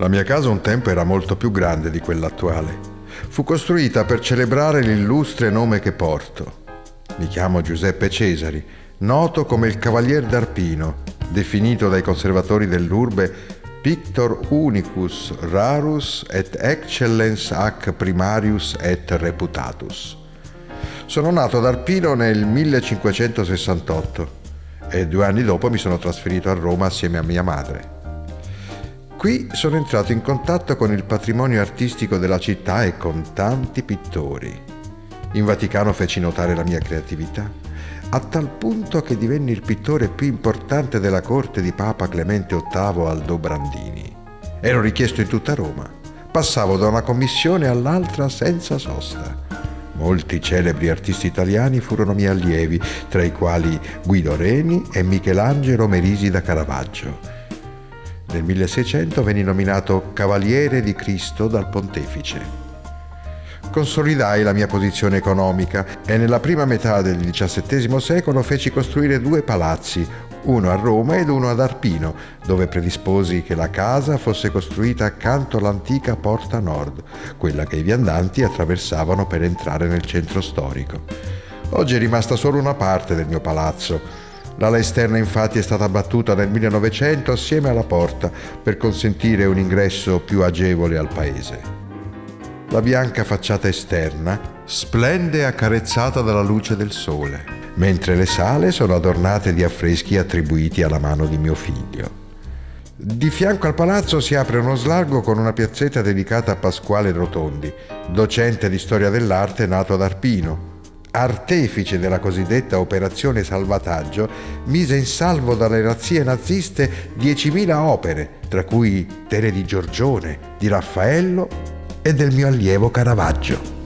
La mia casa un tempo era molto più grande di quella attuale. Fu costruita per celebrare l'illustre nome che porto. Mi chiamo Giuseppe Cesari, noto come il Cavalier d'Arpino, definito dai conservatori dell'urbe Pictor unicus rarus et excellens ac primarius et reputatus. Sono nato ad Arpino nel 1568 e due anni dopo mi sono trasferito a Roma assieme a mia madre. Qui sono entrato in contatto con il patrimonio artistico della città e con tanti pittori. In Vaticano feci notare la mia creatività, a tal punto che divenni il pittore più importante della corte di Papa Clemente VIII Aldobrandini. Ero richiesto in tutta Roma. Passavo da una commissione all'altra senza sosta. Molti celebri artisti italiani furono miei allievi, tra i quali Guido Reni e Michelangelo Merisi da Caravaggio. Nel 1600 venne nominato Cavaliere di Cristo dal Pontefice. Consolidai la mia posizione economica e nella prima metà del XVII secolo feci costruire due palazzi, uno a Roma ed uno ad Arpino, dove predisposi che la casa fosse costruita accanto all'antica Porta Nord, quella che i viandanti attraversavano per entrare nel centro storico. Oggi è rimasta solo una parte del mio palazzo, L'ala esterna infatti è stata abbattuta nel 1900 assieme alla porta per consentire un ingresso più agevole al paese. La bianca facciata esterna splende accarezzata dalla luce del sole, mentre le sale sono adornate di affreschi attribuiti alla mano di mio figlio. Di fianco al palazzo si apre uno slargo con una piazzetta dedicata a Pasquale Rotondi, docente di storia dell'arte nato ad Arpino, artefice della cosiddetta operazione salvataggio, mise in salvo dalle razzie naziste 10.000 opere, tra cui Tele di Giorgione, di Raffaello e del mio allievo Caravaggio.